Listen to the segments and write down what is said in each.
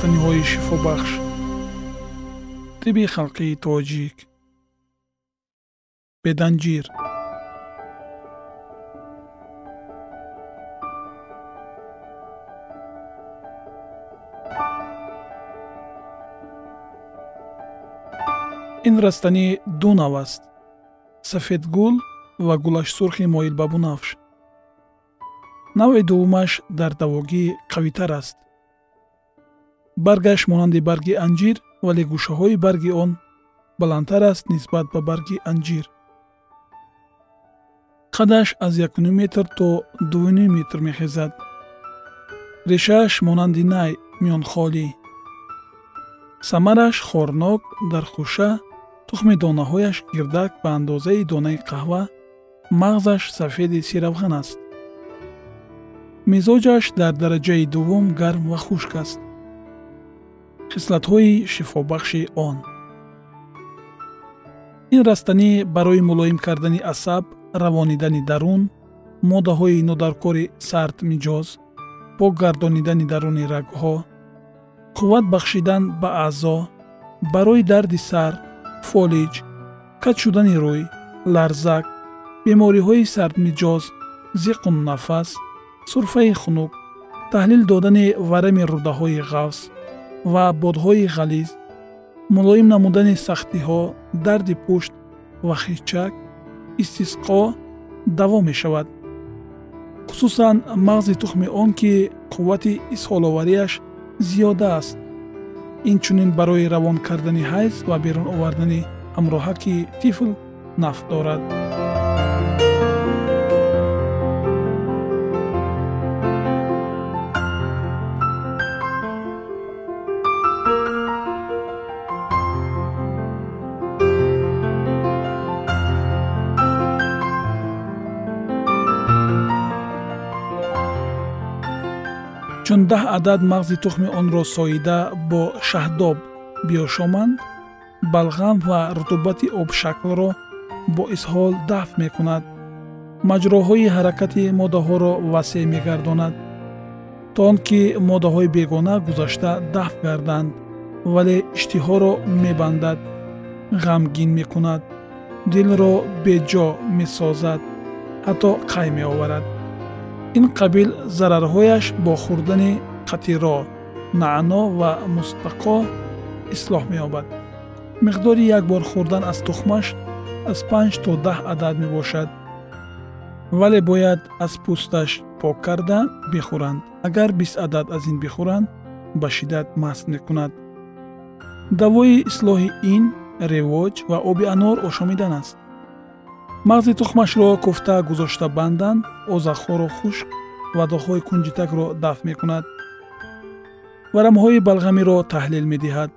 растаниҳои шифобахш тиби халқии тоҷик беданҷир ин растанӣ ду нав аст сафедгул ва гулаш сурхи моил ба бунафш навъи дуввумаш дар давогӣ қавитар аст Баргаш монанди барги анҷир вале гӯшаҳои барги он баландтар аст нисбат ба барги анҷир. қадаш аз 1 метр то 2 метр мехезад. решааш монанди най миёнхолӣ самараш хорнок дар хуша тухми донаҳояш гирдак ба андозаи донаи қаҳва мағзаш сафеди сиравған аст. мизоҷаш дар дараҷаи дуввум гарм ва хушк аст хислатҳои шифобахши он. Ин растанӣ барои мулоим кардани асаб равонидани дарун моддаҳои нодаркори сард миҷоз пок гардонидани даруни рагҳо қувват бахшидан ба аъзо барои дарди сар фолиҷ каҷ шудани рӯй ларзак бемориҳои сардмиҷоз зиқуннафас сурфаи хунук таҳлил додани варами рӯдаҳои ғафз ва бодҳои ғализ мулоим намудани сахтиҳо дарди пушт ва хичак истисқо даво мешавад. Хусусан мағзи тухми он ки қуввати изҳоловарияш зиёда аст. Инчунин барои равон кардани ҳайз ва берун овардани ҳамроҳаки тифл нафъ дорад чун даҳ адад мағзи тухми онро соида бо шаҳдоб биёшоманд балғам ва рутубати обшаклро бо изҳол дафт мекунад. Маҷроҳои ҳаракати моддаҳоро васеъ мегардонад то он ки моддаҳои бегона гузашта дафт гарданд вале иштиҳоро мебандад ғамгин мекунад дилро беҷо месозад ҳатто қай меоварад ин қабил зарарҳояш бо хӯрдани қатиро наъно ва мустақо ислоҳ меёбад. миқдори як бор хӯрдан аз тухмаш аз панҷ то даҳ адад мебошад. вале бояд аз пӯсташ пок карда бихӯранд. агар бист адад аз ин бихӯранд ба шиддат маст мекунад. давои ислоҳи ин ревоҷ ва оби анор ошомидан аст мағзи тухмашро куфта гузошта бандан озахҳоро хушк ва доғҳои кунҷитакро дафт мекунад. Варамҳои балғамиро таҳлил медиҳад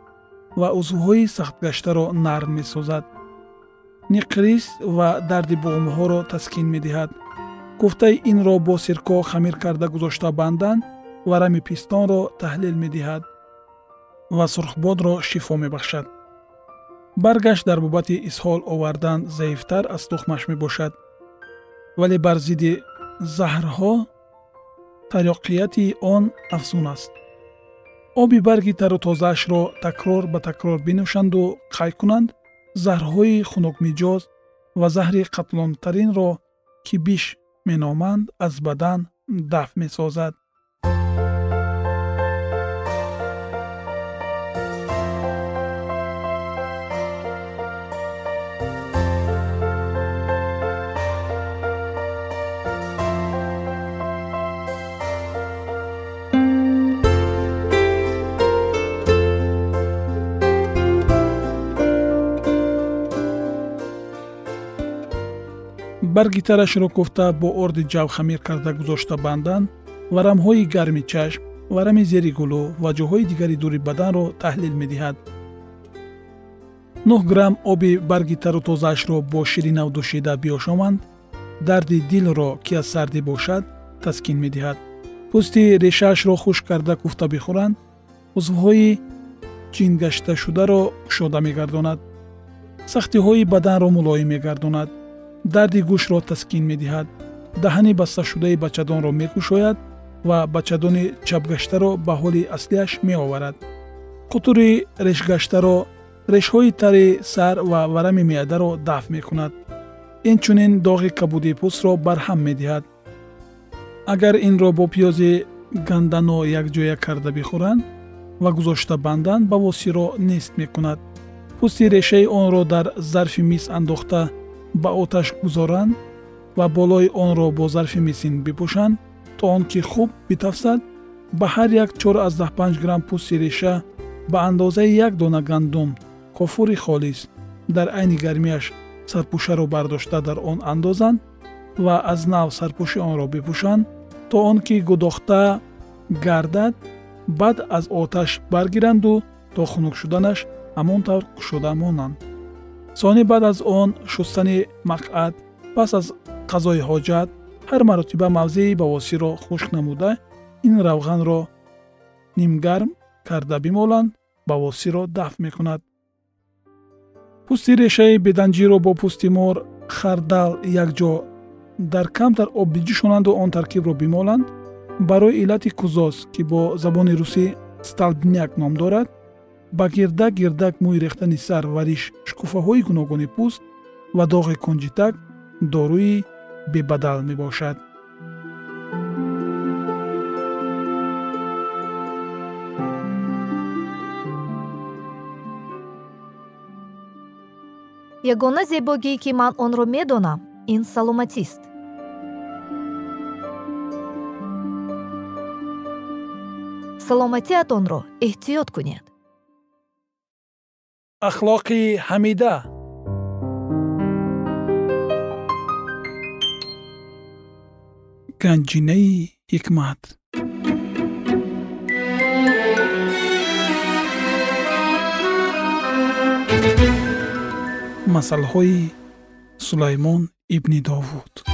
ва узвҳои сахтгаштаро нарм месозадниқрис ва дарди буғумҳоро таскин медиҳад. Гуфтаи инро бо сирко хамир карда гузошта бандан варами пистонро таҳлил медиҳад ва сурхбодро шифо мебахшад баргаш дар бобати исҳол овардан заифтар аз тухмаш мебошад. Вале бар зидди заҳрҳо тариқияти он афзун аст. Оби барги тару тозаашро такрор ба такрор бинӯшанду қай кунанд? Заҳрҳои хунукмиҷоз ва заҳри қатлонтаринро ки биш меноманд аз бадан дафт месозад барги тарашро куфта бо орди ҷав хамир карда гузошта бандан варамҳои гарми чашм варами зери гулӯ ва ҷоҳои дигари дури баданро таҳлил медиҳад. Нӯҳ грамм оби барги тару тозаашро бо ширинав душида биошоманд дарди дилро ки аз сардӣ бошад таскин медиҳад. Пӯсти решаашро хушк карда куфта бихӯранд узвҳои ҷингашташударо кушода мегардонад. сахтиҳои баданро мулоим мегардонад дарди гӯшро таскин медиҳад. Даҳани басташудаи бачадонро мекушояд ва бачадони чапгаштаро ба ҳоли аслиаш меоварад. Қутури решгаштаро решҳои тари сар ва варами меъдаро дафт мекунад. Инчунин доғи кабуди пӯстро барҳам медиҳад. Агар инро бо пиёзи гандано якҷоя карда бихӯранд ва гузошта бандан бавосиро нест мекунад. Пӯсти решаи онро дар зарфи мис андохта ба оташ гузоранд ва болои онро бо зарфи мисин бипӯшанд то он ки хуб битафсад ба ҳар як 45 грамм пӯсти реша ба андозаи як дона гандум кофури холис дар айни гармияш сарпӯшаро бардошта дар он андозанд ва аз нав сарпӯши онро бипӯшанд то он ки гудохта гардад баъд аз оташ баргиранду то хунук шуданаш ҳамон тавр кушода монанд сони баъд аз он шустани мақъад пас аз қазои ҳоҷат ҳар маротиба мавзеи бавосиро хушк намуда ин равғанро нимгарм карда бимоланд бавосиро дафт мекунад. пӯсти решаи беданҷиро бо пӯсти мор хардал якҷо дар камтар об биҷӯшонанду он таркибро бимоланд барои иллати кузос ки бо забони русӣ сталбняк ном дорад ба гирдак гирдак мӯи рехтани сар ва риш шукуфаҳои гуногуни пӯст ва доғи кунҷитак дорӯи бебадал мебошад. Ягона зебогӣ ки ман онро медонам ин саломатист. Саломатиатонро эҳтиёт кунед ахлоқи ҳамида. Ганҷинаи ҳикмат. Масъалҳои сулаймон ибни довуд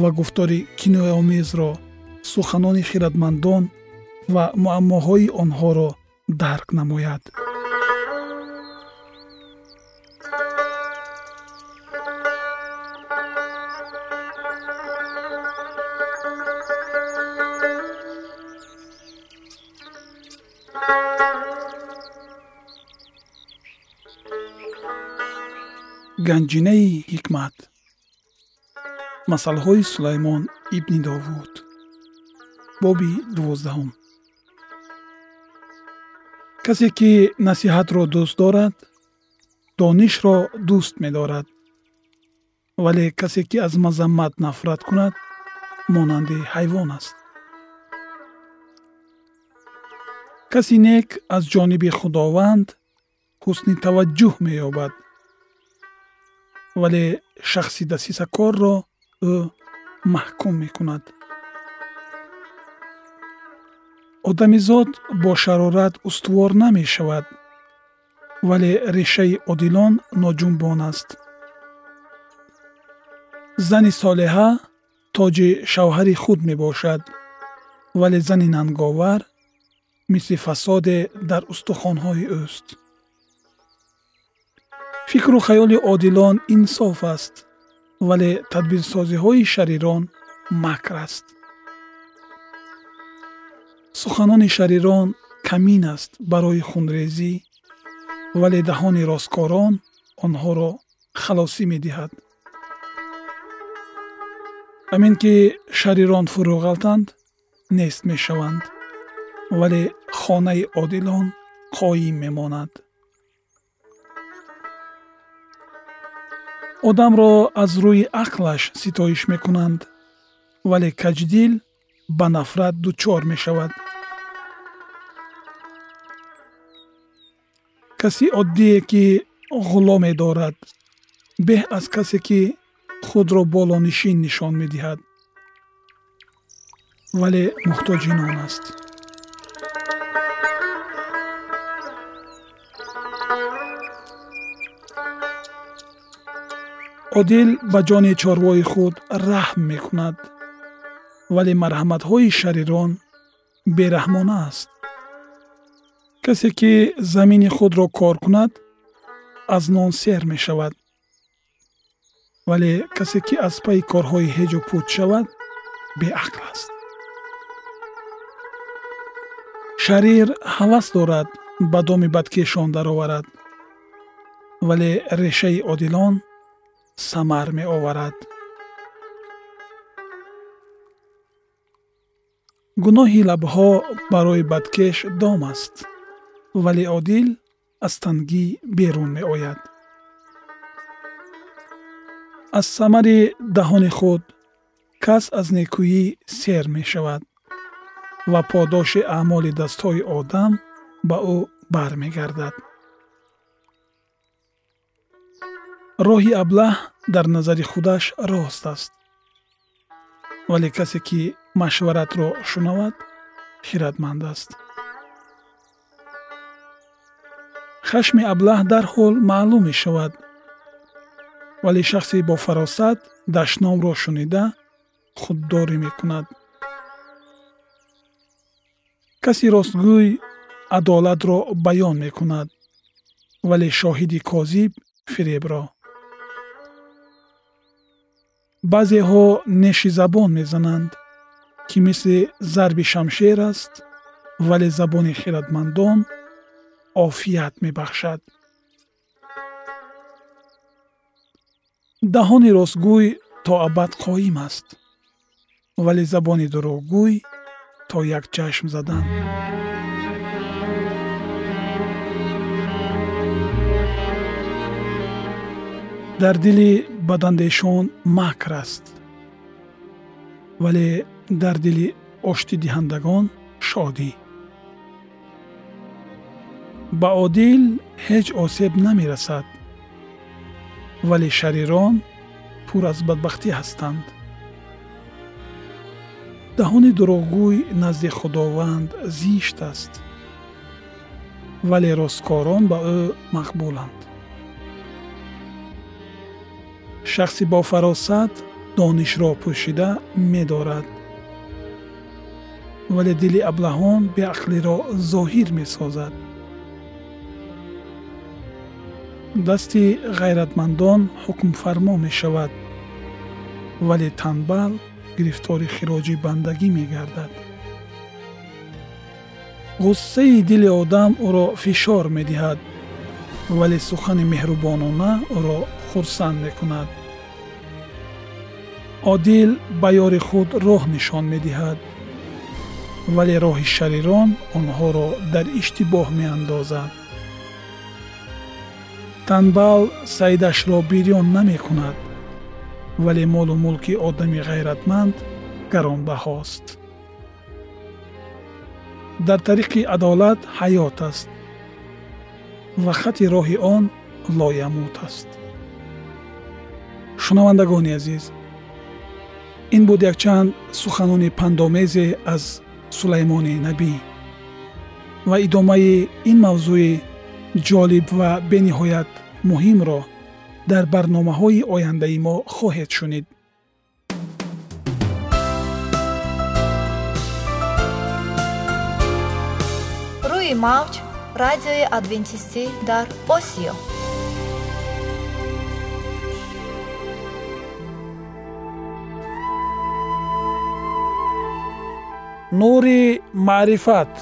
ва гуфтори кинояомезро суханони хиратмандон ва муаммоҳои онҳоро дарк намояд. Ганҷинаи ҳикмат масъалҳои сулаймон ибни довуд боби дувоздаҳум. Касе ки насиҳатро дӯст дорад донишро дӯст медорад. Вале касе ки аз мазаммат нафрат кунад монанди ҳайвон аст. Каси нек аз ҷониби худованд ҳусни таваҷҷӯҳ меёбад. Вале шахси дасисакорро ӯ маҳкум мекунад. Одамизод бо шарорат устувор намешавад вале решаи одилон ноҷунбон аст. Зани солиҳа тоҷи шавҳари худ мебошад вале зани нанговар мисли фасоде дар устухонҳои ӯст. Фикру хаёли одилон инсоф аст вале тадбирсозиҳои шарирон макр аст. Суханони шарирон камин аст барои хунрезӣ валедаҳони росткорон онҳоро халосӣ медиҳад. Ҳамин ки шарирон фурӯғалтанд нест мешаванд вале хонаи одилон қоим мемонад одамро аз рӯи ақлаш ситоиш мекунанд вале каҷдил ба нафрат дучор мешавад. Каси оддие ки ғуломе дорад беҳ аз касе ки худро болонишин нишон медиҳад. Вале муҳтоҷи нон аст одил ба ҷони чорвои худ раҳм мекунад. Вале марҳаматҳои шарирон бераҳмона аст. Касе ки замини худро кор кунад аз нон сер мешавад. Вале касе ки аз пайи корҳои ҳеҷу пуч шавад беақл аст. Шарир ҳавас дорад ба доми бадкешон дароварад. Вале решаи одилон самар меоварад. Гуноҳи лабҳо барои бадкеш дом аст вале одил аз тангӣ берун меояд. Аз самари даҳони худ кас аз некӯӣ сер мешавад ва подоши аъмоли дастҳои одам ба ӯ бармегардад роҳи аблаҳ дар назари худаш рост аст. Вале касе ки машваратро шунавад хиратманд аст. Хашми аблаҳ дарҳол маълум мешавад. Вале шахсе бофаросат дашномро шунида худдорӣ мекунад. Каси ростгӯй адолатро баён мекунад. Вале шоҳиди козиб фиребро баъзеҳо неши забон мезананд ки мисли зарби шамшер аст вале забони хиратмандон офият мебахшад. Даҳони ростгӯй то абад қоим аст вале забони дурӯғгӯй то як чашм задан. Дар дили бадандешон макр аст вале дар дили оштидиҳандагон шодӣ. Ба одил ҳеҷ осеб намерасад вале шарирон пур аз бадбахтӣ ҳастанд. Даҳони дурӯғгӯй назди худованд зишт аст вале росткорон ба ӯ мақбуланд шахси бофаросат донишро пӯшида медорад. Вале дили аблаҳон беақлиро зоҳир месозад. Дасти ғайратмандон ҳукмфармо мешавад вале танбал гирифтори хироҷи бандагӣ мегардад. Ғуссаи дили одам ӯро фишор медиҳад вале сухани меҳрубонона ӯро хурсанд мекунад одил ба ёри худ роҳ нишон медиҳад вале роҳи шарирон онҳоро дар иштибоҳ меандозад. танбал саидашро бирён намекунад вале молу мулки одами ғайратманд гаронбаҳост. Дар тариқи адолат ҳаёт аст ва хати роҳи он лоямут аст. Шунавандагони азиз ин буд якчанд суханони пандомезе аз сулаймони набӣ ва идомаи ин мавзӯи ҷолиб ва бениҳоят муҳимро дар барномаҳои ояндаи мо хоҳед шунид. Рӯи мавҷ радиои адвентистӣ дар осиё нури маърифат.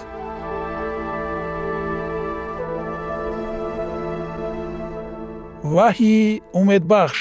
Ваҳйи умедбахш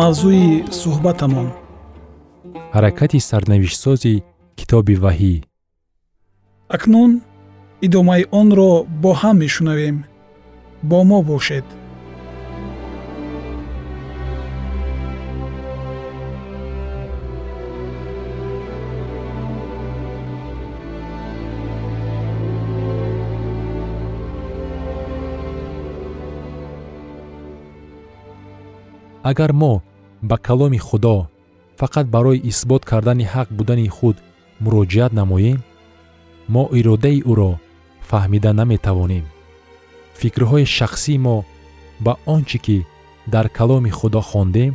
Мавзӯи суҳбатамон. Ҳаракати сарнавиштсози китоби ваҳӣ. Акнун идомаи онро бо ҳам мешунавем. Бо мо бошед агар мо ба каломи худо фақат барои исбот кардани ҳақ будани худ муроҷиат намоем мо иродаи ӯро фаҳмида наметавонем. Фикрҳои шахсии мо ба он чӣ ки дар каломи худо хондем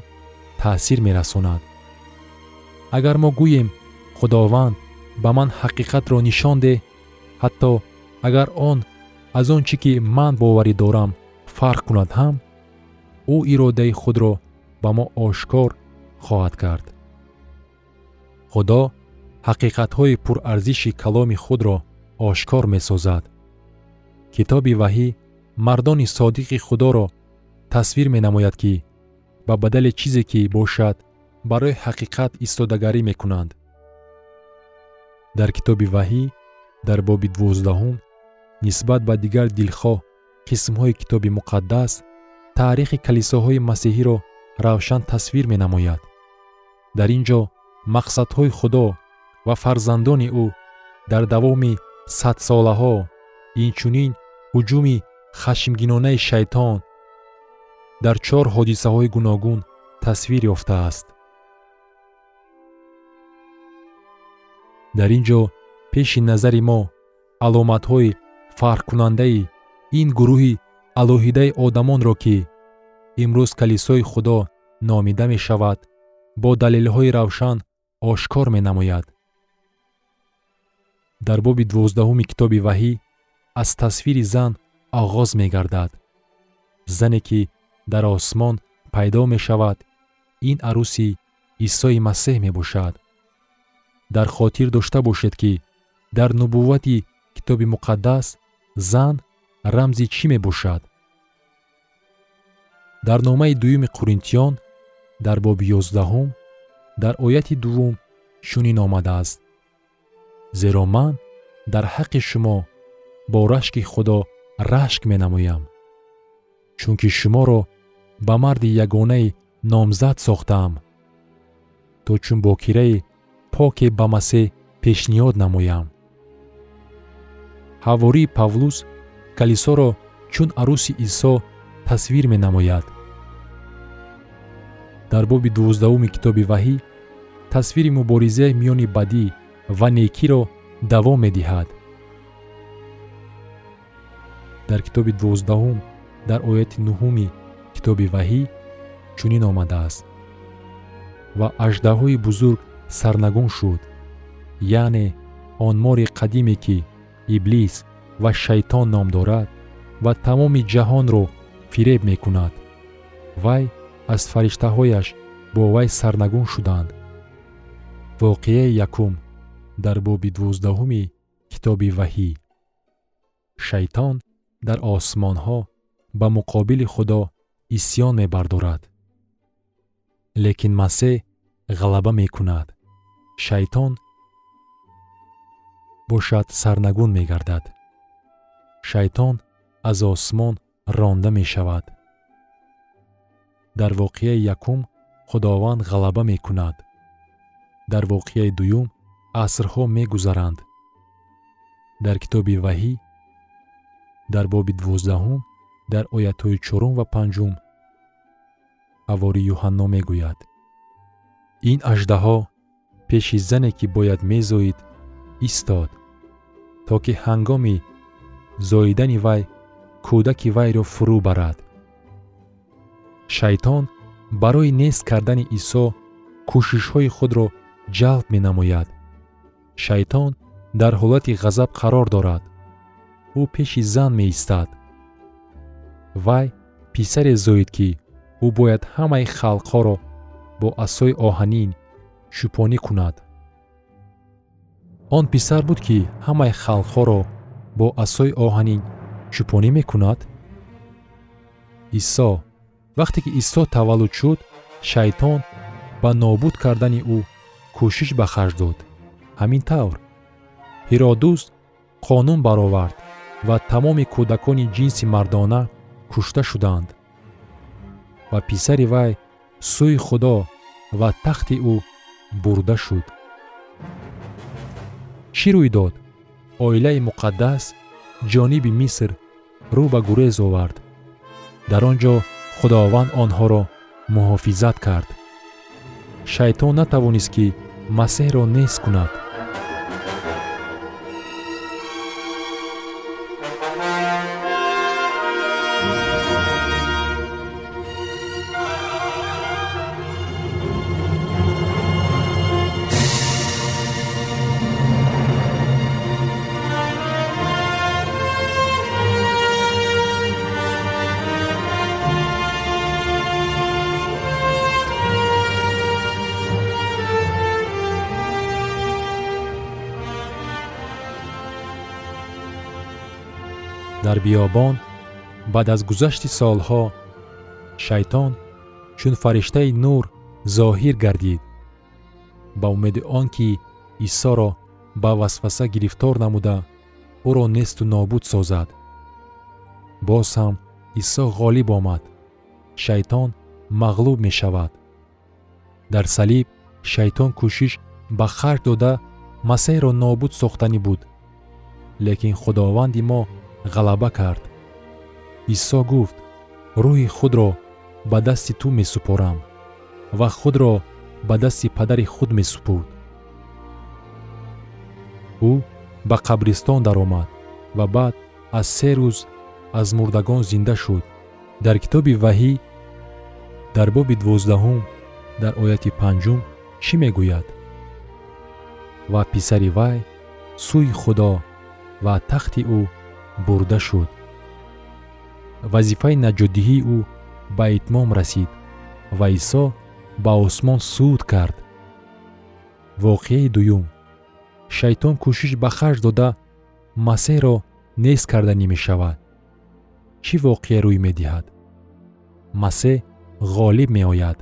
таъсир мерасонад. Агар мо гӯем худованд ба ман ҳақиқатро нишон деҳ ҳатто агар он аз он чӣ ки ман боварӣ дорам фарқ кунад ҳам ӯ иродаи худро ба мо ошкор хоҳад кард. Худо ҳақиқатҳои пурарзиши каломи худро ошкор месозад. Китоби ваҳӣ мардони содиқи худоро тасвир менамояд ки ба бадали чизе ки бошад барои ҳақиқат истодагарӣ мекунанд. Дар китоби ваҳӣ дар боби дувоздаҳум нисбат ба дигар дилхоҳ қисмҳои китоби муқаддас таърихи калисоҳои масеҳиро равшан тасвир менамояд. Дар ин ҷо мақсадҳои худо ва фарзандони ӯ дар давоми садсолаҳо инчунин ҳуҷуми хашмгинонаи шайтон дар чор ҳодисаҳои гуногун тасвир ёфтааст дар ин ҷо пеши назари мо аломатҳои фарқкунандаи ин гурӯҳи алоҳидаи одамонро ки имрӯз калисои худо номида мешавад бо далелҳои равшан ошкор менамояд. Дар боби дувоздаҳуми китоби ваҳӣ аз тасвири зан оғоз мегардад. Зане ки дар осмон пайдо мешавад ин арӯси исои масеҳ мебошад. Дар хотир дошта бошед ки дар нубуввати китоби муқаддас зан рамзи чӣ мебошад? Дар номаи дуюми қуринтиён дар боби ёздаҳум дар ояти дуввум чунин омадааст. Зеро ман дар ҳаққи шумо бо рашки худо рашк менамоям. Чунки шуморо ба марди ягонаи номзад сохтаам. То чун бокираи поке ба масеҳ пешниҳод намоям. Ҳавории павлус калисоро чун арӯси исо тасвир менамояд. Дар боби дувоздаҳуми китоби ваҳӣ тасвири муборизаи миёни бадӣ ва некиро давом медиҳад. Дар китоби дувоздаҳум дар ояти нуҳуми китоби ваҳӣ чунин омадааст ва аждаҳои бузург сарнагун шуд яъне он мори қадиме ки иблис ва шайтон ном дорад ва тамоми ҷаҳонро фиреб мекунад. Вай аз фариштаҳояш бо вай сарнагун шуданд. Воқеаи якум дар боби дувоздаҳуми китоби ваҳӣ. Шайтон дар осмонҳо ба муқобили худо исьён мебардорад. Лекин масеҳ ғалаба мекунад. Шайтон бошад сарнагун мегардад шайтон аз осмон ронда мешавад. Дар воқеаи якум худованд ғалаба мекунад. Дар воқеаи дуюм асрҳо мегузаранд. Дар китоби ваҳӣ дар боби дувоздаҳум дар оятҳои чорум ва панҷум ҳавори юҳанно мегӯяд. Ин аждаҳо пеши зане ки бояд мезоид истод то ки ҳангоми зоидани вай кӯдаки вайро фурӯ барад. Шайтон барои нест кардани исо кӯшишҳои худро ҷалб менамояд. Шайтон дар ҳолати ғазаб қарор дорад. Ӯ пеши зан меистад. Вай писаре зоид ки ӯ бояд ҳамаи халқҳоро бо асои оҳанин шӯпонӣ кунад. Он писар буд ки ҳамаи халқҳоро бо асои оҳанин шӯпонӣ мекунад? Исо. Вақте ки исо таваллуд шуд шайтон ба нобуд кардани ӯ кӯшиш ба харҷ дод. Ҳамин тавр. Ҳиродус қонун баровард ва тамоми кӯдакони ҷинси мардона кушта шуданд. Ва писари вай сӯи худо ва тахти ӯ бурда шуд. Чӣ рӯй дод оилаи муқаддас ҷониби миср рӯ ба гурез овард. Дар он ҷо худованд онҳоро муҳофизат кард. Шайтон натавонист ки масеҳро нест кунад биёбон баъд аз гузашти солҳо шайтон чун фариштаи нур зоҳир гардид. Ба умеди он ки исоро ба васваса гирифтор намуда ӯро несту нобуд созад. Боз ҳам исо ғолиб омад шайтон мағлуб мешавад. Дар салиб шайтон кӯшиш ба харҷ дода масеҳро нобуд сохтанӣ буд. Лекин худованди мо ғалаба кард. Исо гуфт рӯҳи худро ба дасти ту месупорам ва худро ба дасти падари худ месупурд ӯ ба қабристон даромад ва баъд аз се рӯз аз мурдагон зинда шуд. Дар китоби ваҳӣ дар боби дувоздаҳум дар ояти панҷум чӣ мегӯяд? Ва писари вай сӯи худо ва тахти ӯ бурда шуд. Вазифаи наҷотдиҳии ӯ ба итмом расид ва исо ба осмон суд кард. Воқеаи дуюм. Шайтон кӯшиш ба харҷ дода масеҳро нест карданӣ мешавад. Чӣ воқеа рӯй медиҳад? Масеҳ ғолиб меояд.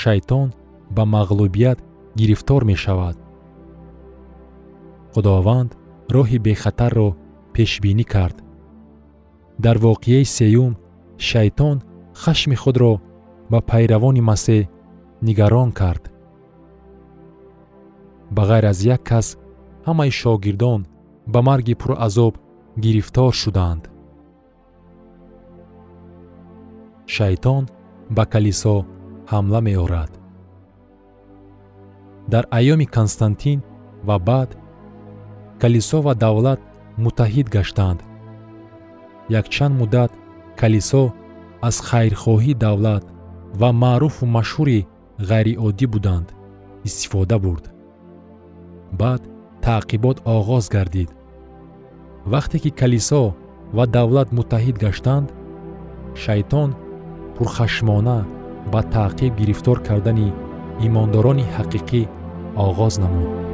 Шайтон ба мағлубият гирифтор мешавад. Худованд роҳи бехатарро пешбинӣ кард. Дар воқеаи сеюм шайтон хашми худро ба пайравони масеҳ нигарон кард. Ба ғайр аз як кас ҳамаи шогирдон ба марги пуразоб гирифтор шуданд. Шайтон ба калисо ҳамла меорад. Дар айёми константин ва баъд калисо ва давлат муттаҳид гаштанд якчанд муддат калисо аз хайрхоҳии давлат ва маъруфу машҳури ғайриоддӣ буданд истифода бурд. Баъд таъқибот оғоз гардид. Вақте ки калисо ва давлат муттаҳид гаштанд шайтон пурхашмона ба таъқиб гирифтор кардани имондорони ҳақиқӣ оғоз намуд